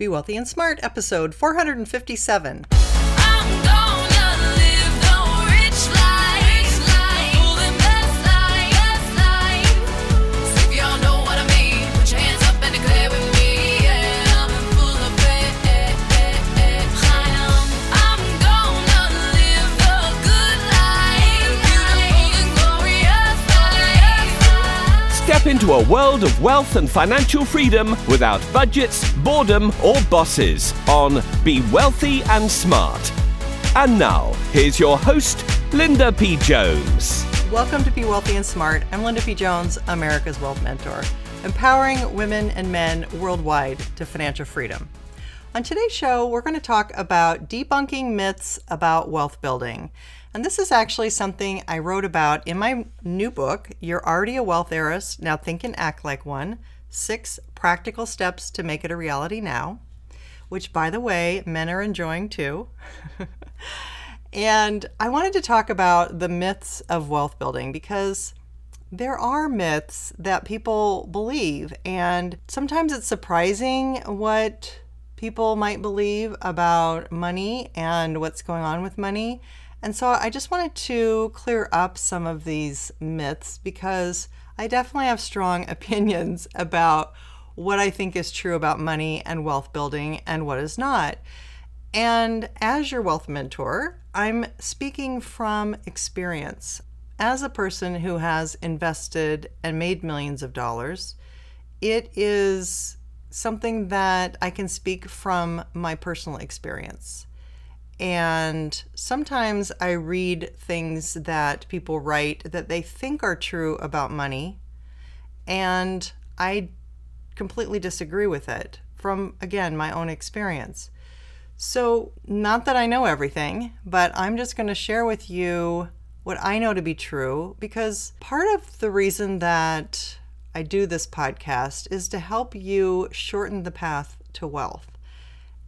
Be Wealthy and Smart, episode 457. Into a world of wealth and financial freedom without budgets, boredom, or bosses on Be Wealthy and Smart. And now, here's your host, Linda P. Jones. Welcome to Be Wealthy and Smart. I'm Linda P. Jones, America's Wealth Mentor, empowering women and men worldwide to financial freedom. On today's show, we're going to talk about debunking myths about wealth building. And this is actually something I wrote about in my new book, You're Already a Wealth Heiress, Now Think and Act Like One Six Practical Steps to Make It a Reality Now, which, by the way, men are enjoying too. and I wanted to talk about the myths of wealth building because there are myths that people believe, and sometimes it's surprising what people might believe about money and what's going on with money. And so I just wanted to clear up some of these myths because I definitely have strong opinions about what I think is true about money and wealth building and what is not. And as your wealth mentor, I'm speaking from experience. As a person who has invested and made millions of dollars, it is something that I can speak from my personal experience. And sometimes I read things that people write that they think are true about money, and I completely disagree with it from, again, my own experience. So, not that I know everything, but I'm just going to share with you what I know to be true because part of the reason that I do this podcast is to help you shorten the path to wealth.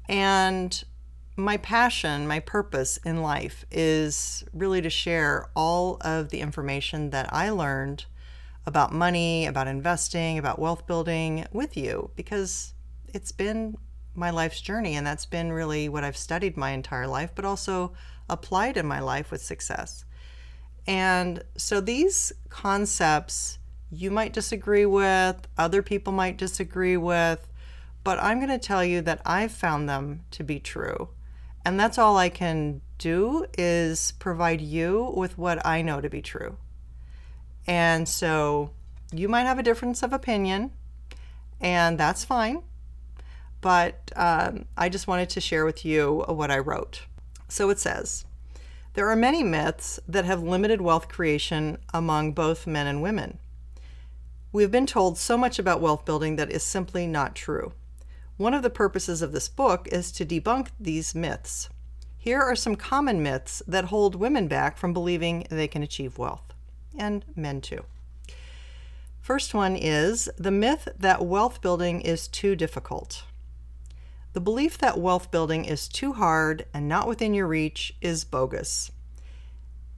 And my passion, my purpose in life is really to share all of the information that I learned about money, about investing, about wealth building with you because it's been my life's journey and that's been really what I've studied my entire life, but also applied in my life with success. And so these concepts you might disagree with, other people might disagree with, but I'm going to tell you that I've found them to be true. And that's all I can do is provide you with what I know to be true. And so you might have a difference of opinion, and that's fine. But um, I just wanted to share with you what I wrote. So it says There are many myths that have limited wealth creation among both men and women. We have been told so much about wealth building that is simply not true. One of the purposes of this book is to debunk these myths. Here are some common myths that hold women back from believing they can achieve wealth, and men too. First one is the myth that wealth building is too difficult. The belief that wealth building is too hard and not within your reach is bogus.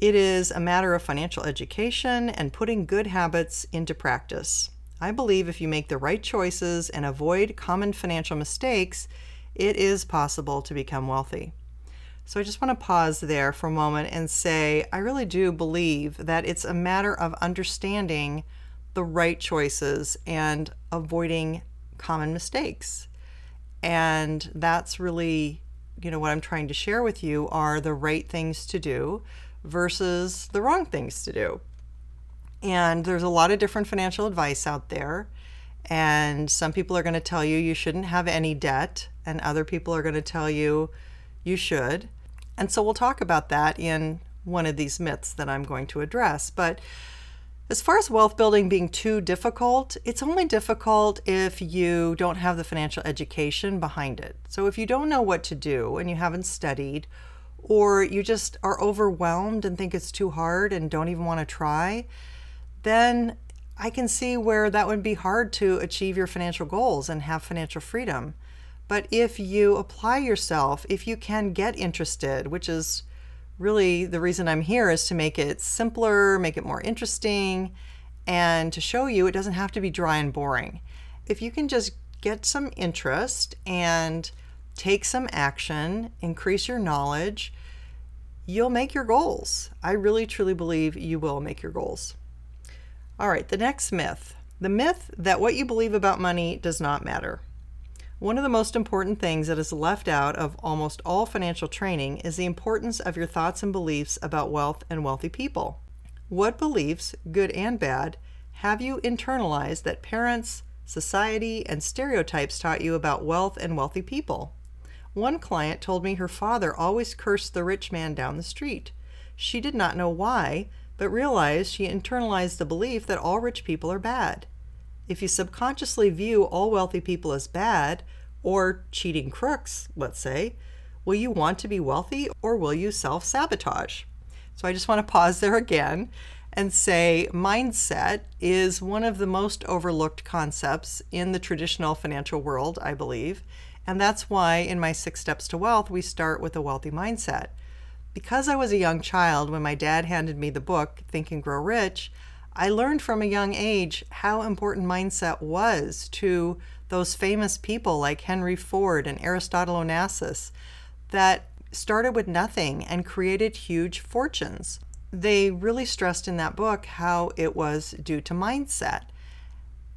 It is a matter of financial education and putting good habits into practice. I believe if you make the right choices and avoid common financial mistakes, it is possible to become wealthy. So I just want to pause there for a moment and say I really do believe that it's a matter of understanding the right choices and avoiding common mistakes. And that's really, you know, what I'm trying to share with you are the right things to do versus the wrong things to do. And there's a lot of different financial advice out there. And some people are going to tell you you shouldn't have any debt, and other people are going to tell you you should. And so we'll talk about that in one of these myths that I'm going to address. But as far as wealth building being too difficult, it's only difficult if you don't have the financial education behind it. So if you don't know what to do and you haven't studied, or you just are overwhelmed and think it's too hard and don't even want to try, then I can see where that would be hard to achieve your financial goals and have financial freedom. But if you apply yourself, if you can get interested, which is really the reason I'm here is to make it simpler, make it more interesting, and to show you it doesn't have to be dry and boring. If you can just get some interest and take some action, increase your knowledge, you'll make your goals. I really truly believe you will make your goals. All right, the next myth the myth that what you believe about money does not matter. One of the most important things that is left out of almost all financial training is the importance of your thoughts and beliefs about wealth and wealthy people. What beliefs, good and bad, have you internalized that parents, society, and stereotypes taught you about wealth and wealthy people? One client told me her father always cursed the rich man down the street. She did not know why, but realized she internalized the belief that all rich people are bad. If you subconsciously view all wealthy people as bad, or cheating crooks, let's say, will you want to be wealthy or will you self sabotage? So I just want to pause there again and say mindset is one of the most overlooked concepts in the traditional financial world, I believe. And that's why in my six steps to wealth, we start with a wealthy mindset. Because I was a young child when my dad handed me the book, Think and Grow Rich, I learned from a young age how important mindset was to those famous people like Henry Ford and Aristotle Onassis that started with nothing and created huge fortunes. They really stressed in that book how it was due to mindset.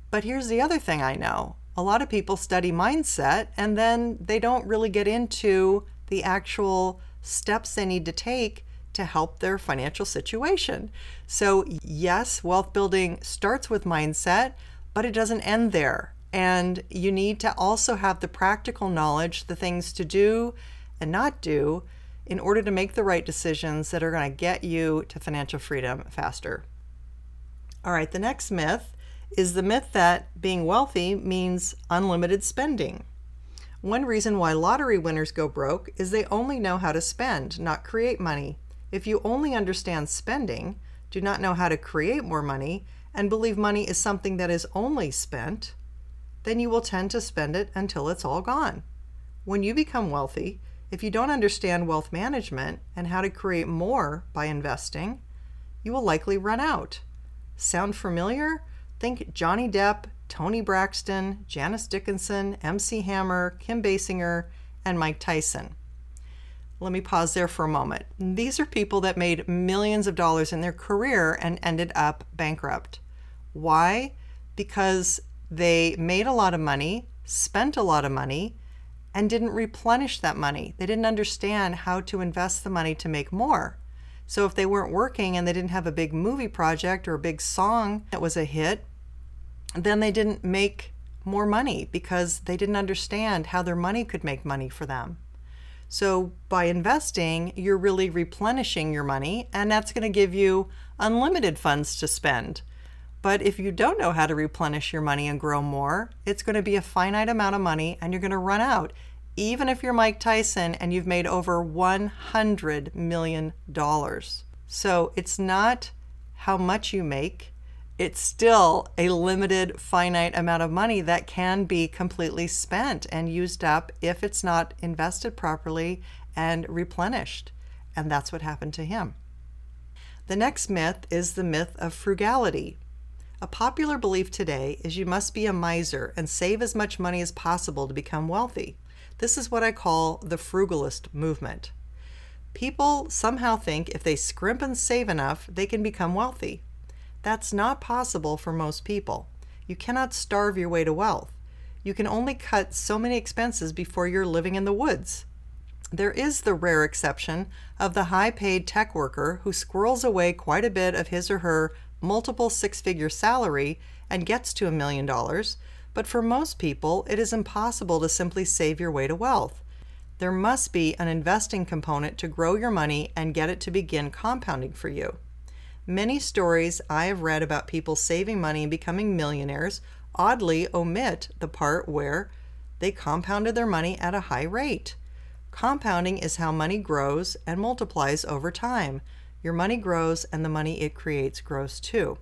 But here's the other thing I know a lot of people study mindset and then they don't really get into the actual steps they need to take to help their financial situation. So, yes, wealth building starts with mindset, but it doesn't end there. And you need to also have the practical knowledge, the things to do and not do in order to make the right decisions that are going to get you to financial freedom faster. All right, the next myth is the myth that being wealthy means unlimited spending. One reason why lottery winners go broke is they only know how to spend, not create money. If you only understand spending, do not know how to create more money, and believe money is something that is only spent, then you will tend to spend it until it's all gone. When you become wealthy, if you don't understand wealth management and how to create more by investing, you will likely run out. Sound familiar? Think Johnny Depp, Toni Braxton, Janice Dickinson, MC Hammer, Kim Basinger, and Mike Tyson. Let me pause there for a moment. These are people that made millions of dollars in their career and ended up bankrupt. Why? Because they made a lot of money, spent a lot of money, and didn't replenish that money. They didn't understand how to invest the money to make more. So if they weren't working and they didn't have a big movie project or a big song that was a hit, then they didn't make more money because they didn't understand how their money could make money for them. So by investing, you're really replenishing your money, and that's going to give you unlimited funds to spend. But if you don't know how to replenish your money and grow more, it's going to be a finite amount of money and you're going to run out. Even if you're Mike Tyson and you've made over $100 million. So it's not how much you make, it's still a limited, finite amount of money that can be completely spent and used up if it's not invested properly and replenished. And that's what happened to him. The next myth is the myth of frugality. A popular belief today is you must be a miser and save as much money as possible to become wealthy. This is what I call the frugalist movement. People somehow think if they scrimp and save enough, they can become wealthy. That's not possible for most people. You cannot starve your way to wealth. You can only cut so many expenses before you're living in the woods. There is the rare exception of the high paid tech worker who squirrels away quite a bit of his or her multiple six figure salary and gets to a million dollars, but for most people, it is impossible to simply save your way to wealth. There must be an investing component to grow your money and get it to begin compounding for you. Many stories I have read about people saving money and becoming millionaires oddly omit the part where they compounded their money at a high rate. Compounding is how money grows and multiplies over time. Your money grows and the money it creates grows too.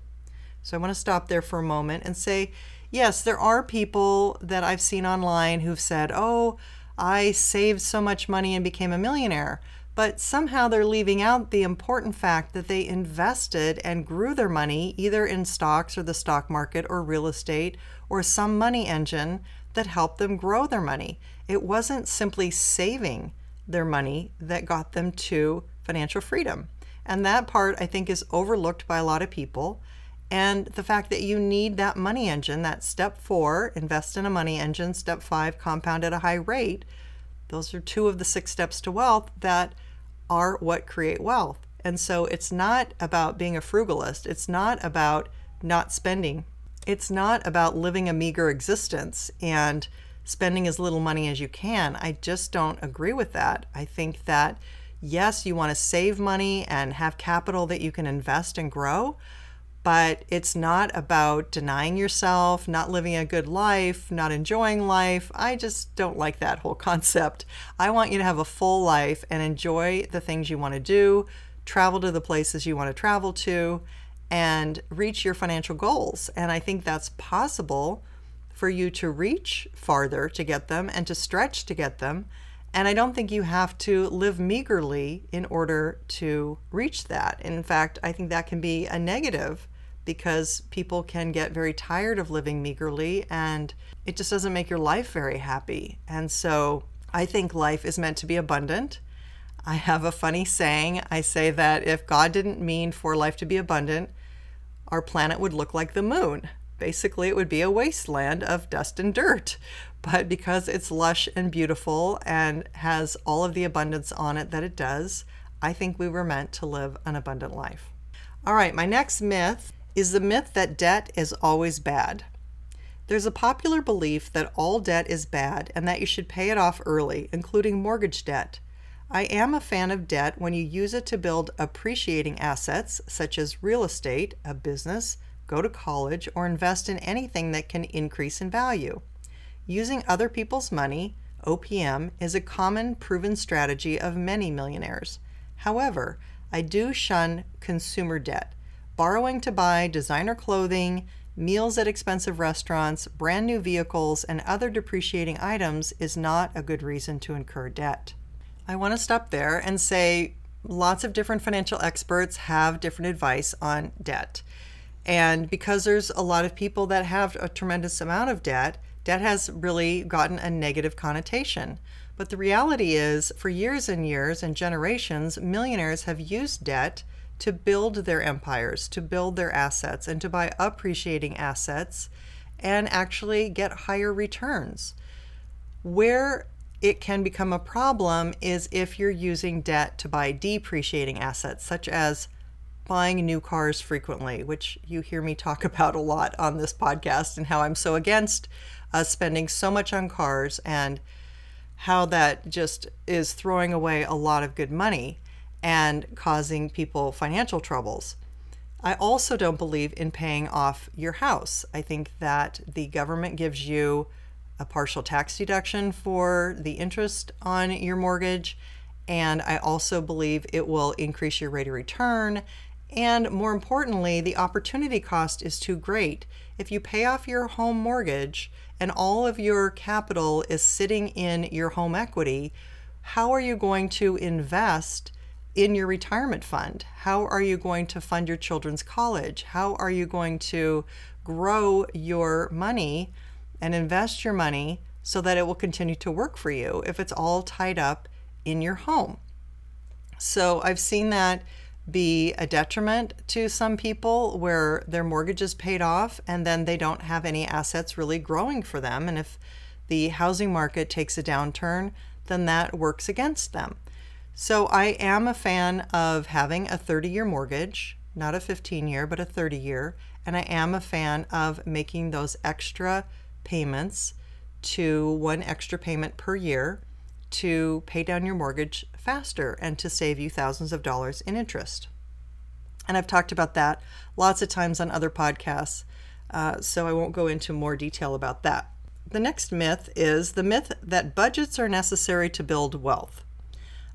So I want to stop there for a moment and say, yes, there are people that I've seen online who've said, oh, I saved so much money and became a millionaire. But somehow they're leaving out the important fact that they invested and grew their money either in stocks or the stock market or real estate or some money engine that helped them grow their money. It wasn't simply saving their money that got them to financial freedom. And that part I think is overlooked by a lot of people. And the fact that you need that money engine, that step four, invest in a money engine, step five, compound at a high rate, those are two of the six steps to wealth that are what create wealth. And so it's not about being a frugalist, it's not about not spending, it's not about living a meager existence and spending as little money as you can. I just don't agree with that. I think that yes, you want to save money and have capital that you can invest and grow, but it's not about denying yourself, not living a good life, not enjoying life. I just don't like that whole concept. I want you to have a full life and enjoy the things you want to do, travel to the places you want to travel to, and reach your financial goals. And I think that's possible for you to reach farther to get them and to stretch to get them. And I don't think you have to live meagerly in order to reach that. In fact, I think that can be a negative because people can get very tired of living meagerly and it just doesn't make your life very happy. And so I think life is meant to be abundant. I have a funny saying. I say that if God didn't mean for life to be abundant, our planet would look like the moon. Basically, it would be a wasteland of dust and dirt. But because it's lush and beautiful and has all of the abundance on it that it does, I think we were meant to live an abundant life. All right, my next myth is the myth that debt is always bad. There's a popular belief that all debt is bad and that you should pay it off early, including mortgage debt. I am a fan of debt when you use it to build appreciating assets such as real estate, a business, go to college, or invest in anything that can increase in value. Using other people's money, OPM, is a common proven strategy of many millionaires. However, I do shun consumer debt borrowing to buy designer clothing, meals at expensive restaurants, brand new vehicles, and other depreciating items is not a good reason to incur debt. I want to stop there and say lots of different financial experts have different advice on debt. And because there's a lot of people that have a tremendous amount of debt, debt has really gotten a negative connotation. But the reality is, for years and years and generations, millionaires have used debt to build their empires, to build their assets, and to buy appreciating assets and actually get higher returns. Where it can become a problem is if you're using debt to buy depreciating assets, such as buying new cars frequently, which you hear me talk about a lot on this podcast, and how I'm so against uh, spending so much on cars and how that just is throwing away a lot of good money and causing people financial troubles. I also don't believe in paying off your house. I think that the government gives you a partial tax deduction for the interest on your mortgage. And I also believe it will increase your rate of return. And more importantly, the opportunity cost is too great. If you pay off your home mortgage and all of your capital is sitting in your home equity, how are you going to invest in your retirement fund? How are you going to fund your children's college? How are you going to grow your money and invest your money so that it will continue to work for you if it's all tied up in your home? So I've seen that be a detriment to some people where their mortgage is paid off and then they don't have any assets really growing for them. And if the housing market takes a downturn, then that works against them. So I am a fan of having a 30 year mortgage, not a 15 year, but a 30 year. And I am a fan of making those extra payments to one extra payment per year to pay down your mortgage faster and to save you thousands of dollars in interest. And I've talked about that lots of times on other podcasts, uh, so I won't go into more detail about that. The next myth is the myth that budgets are necessary to build wealth.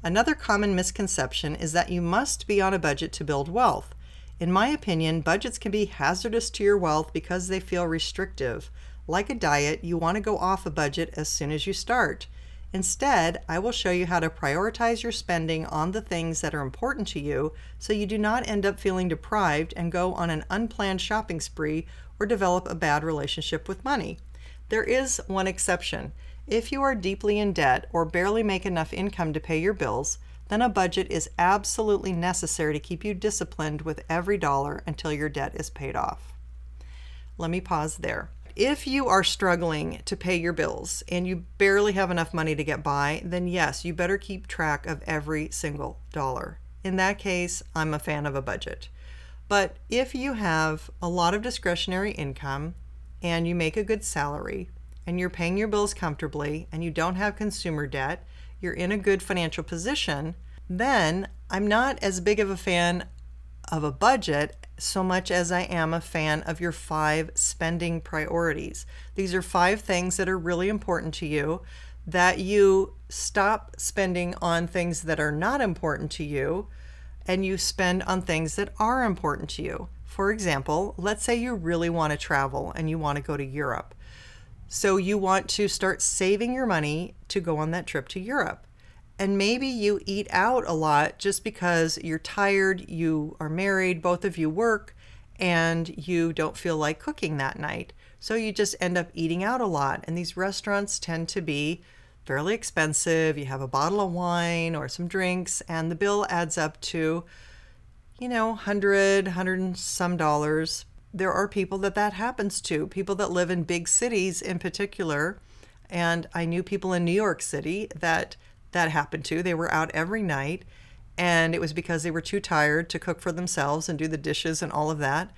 Another common misconception is that you must be on a budget to build wealth. In my opinion, budgets can be hazardous to your wealth because they feel restrictive. Like a diet, you want to go off a budget as soon as you start. Instead, I will show you how to prioritize your spending on the things that are important to you so you do not end up feeling deprived and go on an unplanned shopping spree or develop a bad relationship with money. There is one exception. If you are deeply in debt or barely make enough income to pay your bills, then a budget is absolutely necessary to keep you disciplined with every dollar until your debt is paid off. Let me pause there. If you are struggling to pay your bills and you barely have enough money to get by, then yes, you better keep track of every single dollar. In that case, I'm a fan of a budget. But if you have a lot of discretionary income and you make a good salary and you're paying your bills comfortably and you don't have consumer debt, you're in a good financial position, then I'm not as big of a fan of a budget so much as I am a fan of your five spending priorities. These are five things that are really important to you that you stop spending on things that are not important to you and you spend on things that are important to you. For example, let's say you really want to travel and you want to go to Europe. So you want to start saving your money to go on that trip to Europe. And maybe you eat out a lot just because you're tired, you are married, both of you work, and you don't feel like cooking that night. So you just end up eating out a lot. And these restaurants tend to be fairly expensive. You have a bottle of wine or some drinks, and the bill adds up to, you know, 100, 100 and some dollars. There are people that that happens to, people that live in big cities in particular. And I knew people in New York City that that happened to. They were out every night, and it was because they were too tired to cook for themselves and do the dishes and all of that.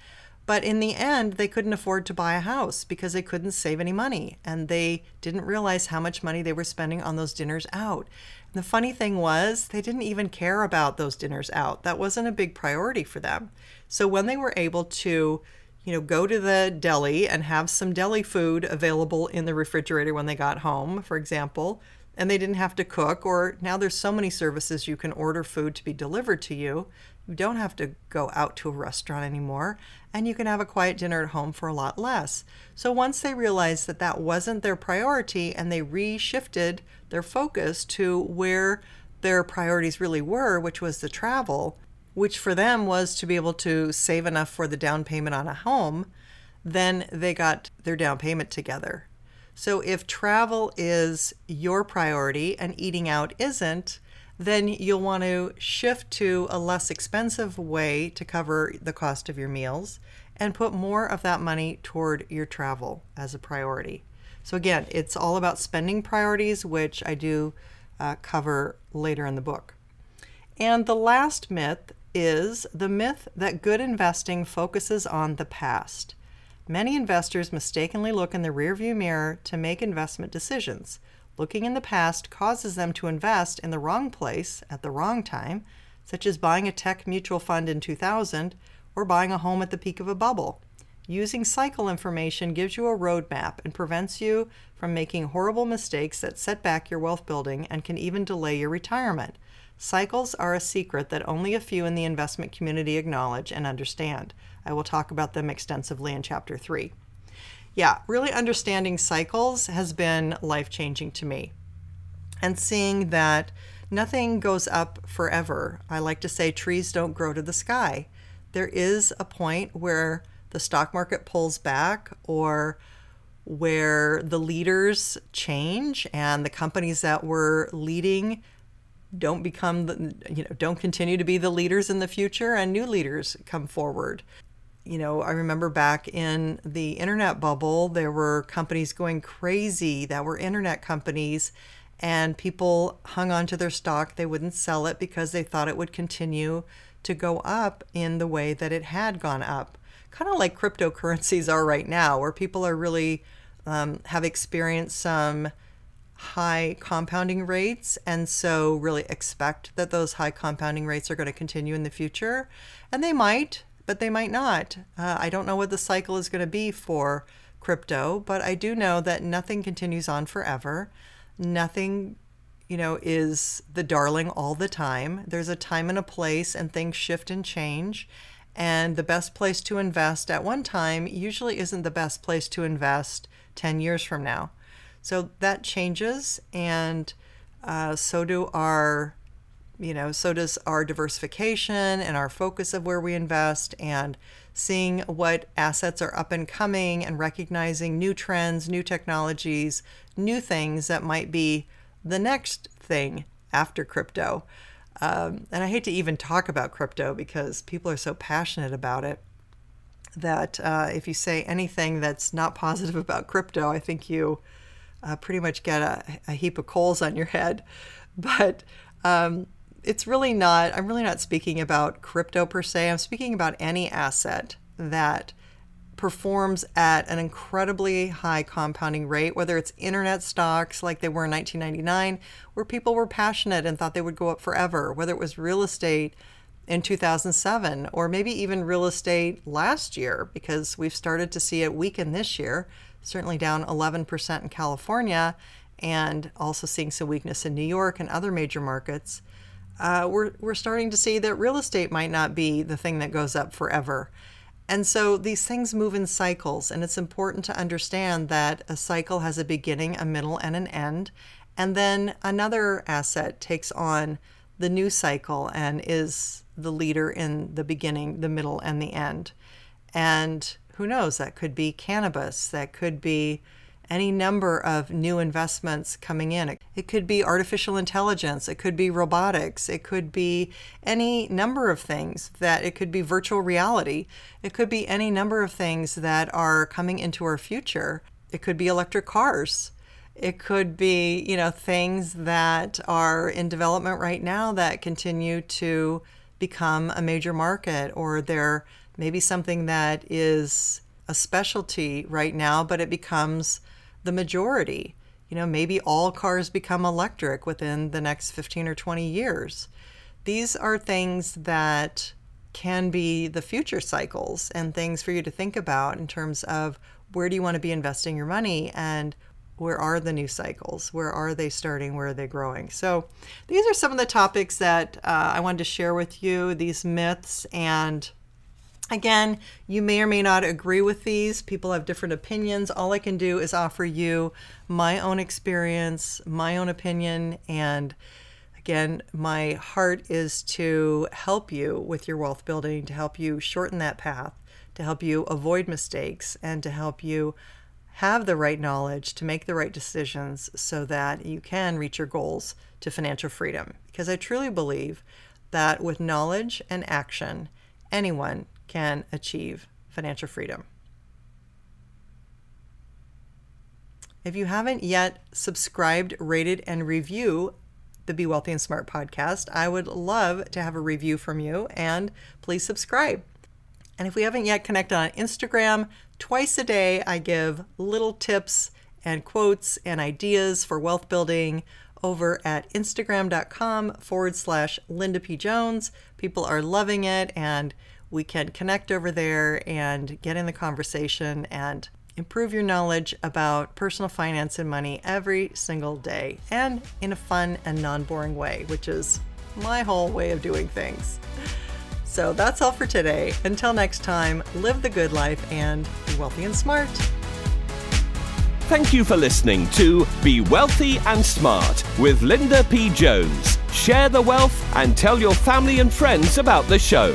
But in the end, they couldn't afford to buy a house because they couldn't save any money. And they didn't realize how much money they were spending on those dinners out. And the funny thing was, they didn't even care about those dinners out. That wasn't a big priority for them. So when they were able to, you know, go to the deli and have some deli food available in the refrigerator when they got home, for example, and they didn't have to cook, or now there's so many services you can order food to be delivered to you. You don't have to go out to a restaurant anymore, and you can have a quiet dinner at home for a lot less. So once they realized that that wasn't their priority and they reshifted their focus to where their priorities really were, which was the travel, which for them was to be able to save enough for the down payment on a home, then they got their down payment together. So if travel is your priority and eating out isn't, then you'll want to shift to a less expensive way to cover the cost of your meals and put more of that money toward your travel as a priority. So, again, it's all about spending priorities, which I do uh, cover later in the book. And the last myth is the myth that good investing focuses on the past. Many investors mistakenly look in the rearview mirror to make investment decisions. Looking in the past causes them to invest in the wrong place at the wrong time, such as buying a tech mutual fund in 2000 or buying a home at the peak of a bubble. Using cycle information gives you a roadmap and prevents you from making horrible mistakes that set back your wealth building and can even delay your retirement. Cycles are a secret that only a few in the investment community acknowledge and understand. I will talk about them extensively in chapter three. Yeah, really understanding cycles has been life changing to me. And seeing that nothing goes up forever. I like to say trees don't grow to the sky. There is a point where the stock market pulls back or where the leaders change and the companies that were leading don't become the you know don't continue to be the leaders in the future and new leaders come forward. You know i remember back in the internet bubble there were companies going crazy that were internet companies and people hung on to their stock. They wouldn't sell it because they thought it would continue to go up in the way that it had gone up. Kind of like cryptocurrencies are right now where people are really um, have experienced some high compounding rates and so really expect that those high compounding rates are going to continue in the future. And they might but they might not. Uh, i don't know what the cycle is going to be for crypto but i do know that nothing continues on forever. Nothing you know is the darling all the time. There's a time and a place and things shift and change. And the best place to invest at one time usually isn't the best place to invest 10 years from now so that changes, and Uh, so do our, you know, so does our diversification and our focus of where we invest and seeing what assets are up and coming and recognizing new trends, new technologies, new things that might be the next thing after crypto. Um, and I hate to even talk about crypto because people are so passionate about it that uh, if you say anything that's not positive about crypto, I think you uh, pretty much get a, a, heap of coals on your head. But um, it's really not, I'm really not speaking about crypto per se. I'm speaking about any asset that performs at an incredibly high compounding rate, whether it's internet stocks like they were in 1999, where people were passionate and thought they would go up forever, whether it was real estate in 2007, or maybe even real estate last year, because we've started to see it weaken this year, certainly down 11% in California, and also seeing some weakness in New York and other major markets. Uh, we're, we're starting to see that real estate might not be the thing that goes up forever. And so these things move in cycles, and it's important to understand that a cycle has a beginning, a middle, and an end. And then another asset takes on the new cycle and is the leader in the beginning, the middle, and the end. And who knows, that could be cannabis, that could be any number of new investments coming in. It could be artificial intelligence, it could be robotics, it could be any number of things that it could be virtual reality, it could be any number of things that are coming into our future. It could be electric cars. It could be, you know, things that are in development right now that continue to become a major market or they're maybe something that is a specialty right now, but it becomes the majority. You know, maybe all cars become electric within the next 15 or 20 years. These are things that can be the future cycles and things for you to think about in terms of where do you want to be investing your money and where are the new cycles? Where are they starting? Where are they growing? So, these are some of the topics that uh, I wanted to share with you, these myths and Again, you may or may not agree with these. People have different opinions. All I can do is offer you my own experience, my own opinion, and again, my heart is to help you with your wealth building, to help you shorten that path, to help you avoid mistakes, and to help you have the right knowledge to make the right decisions so that you can reach your goals to financial freedom. Because I truly believe that with knowledge and action, anyone can achieve financial freedom. If you haven't yet subscribed, rated, and review the Be Wealthy and Smart podcast, I would love to have a review from you and please subscribe. And if we haven't yet connected on Instagram, twice a day I give little tips and quotes and ideas for wealth building over at instagram.com forward slash Linda P. Jones. People are loving it and we can connect over there and get in the conversation and improve your knowledge about personal finance and money every single day and in a fun and non boring way, which is my whole way of doing things. So that's all for today. Until next time, live the good life and be wealthy and smart. Thank you for listening to Be Wealthy and Smart with Linda P. Jones. Share the wealth and tell your family and friends about the show.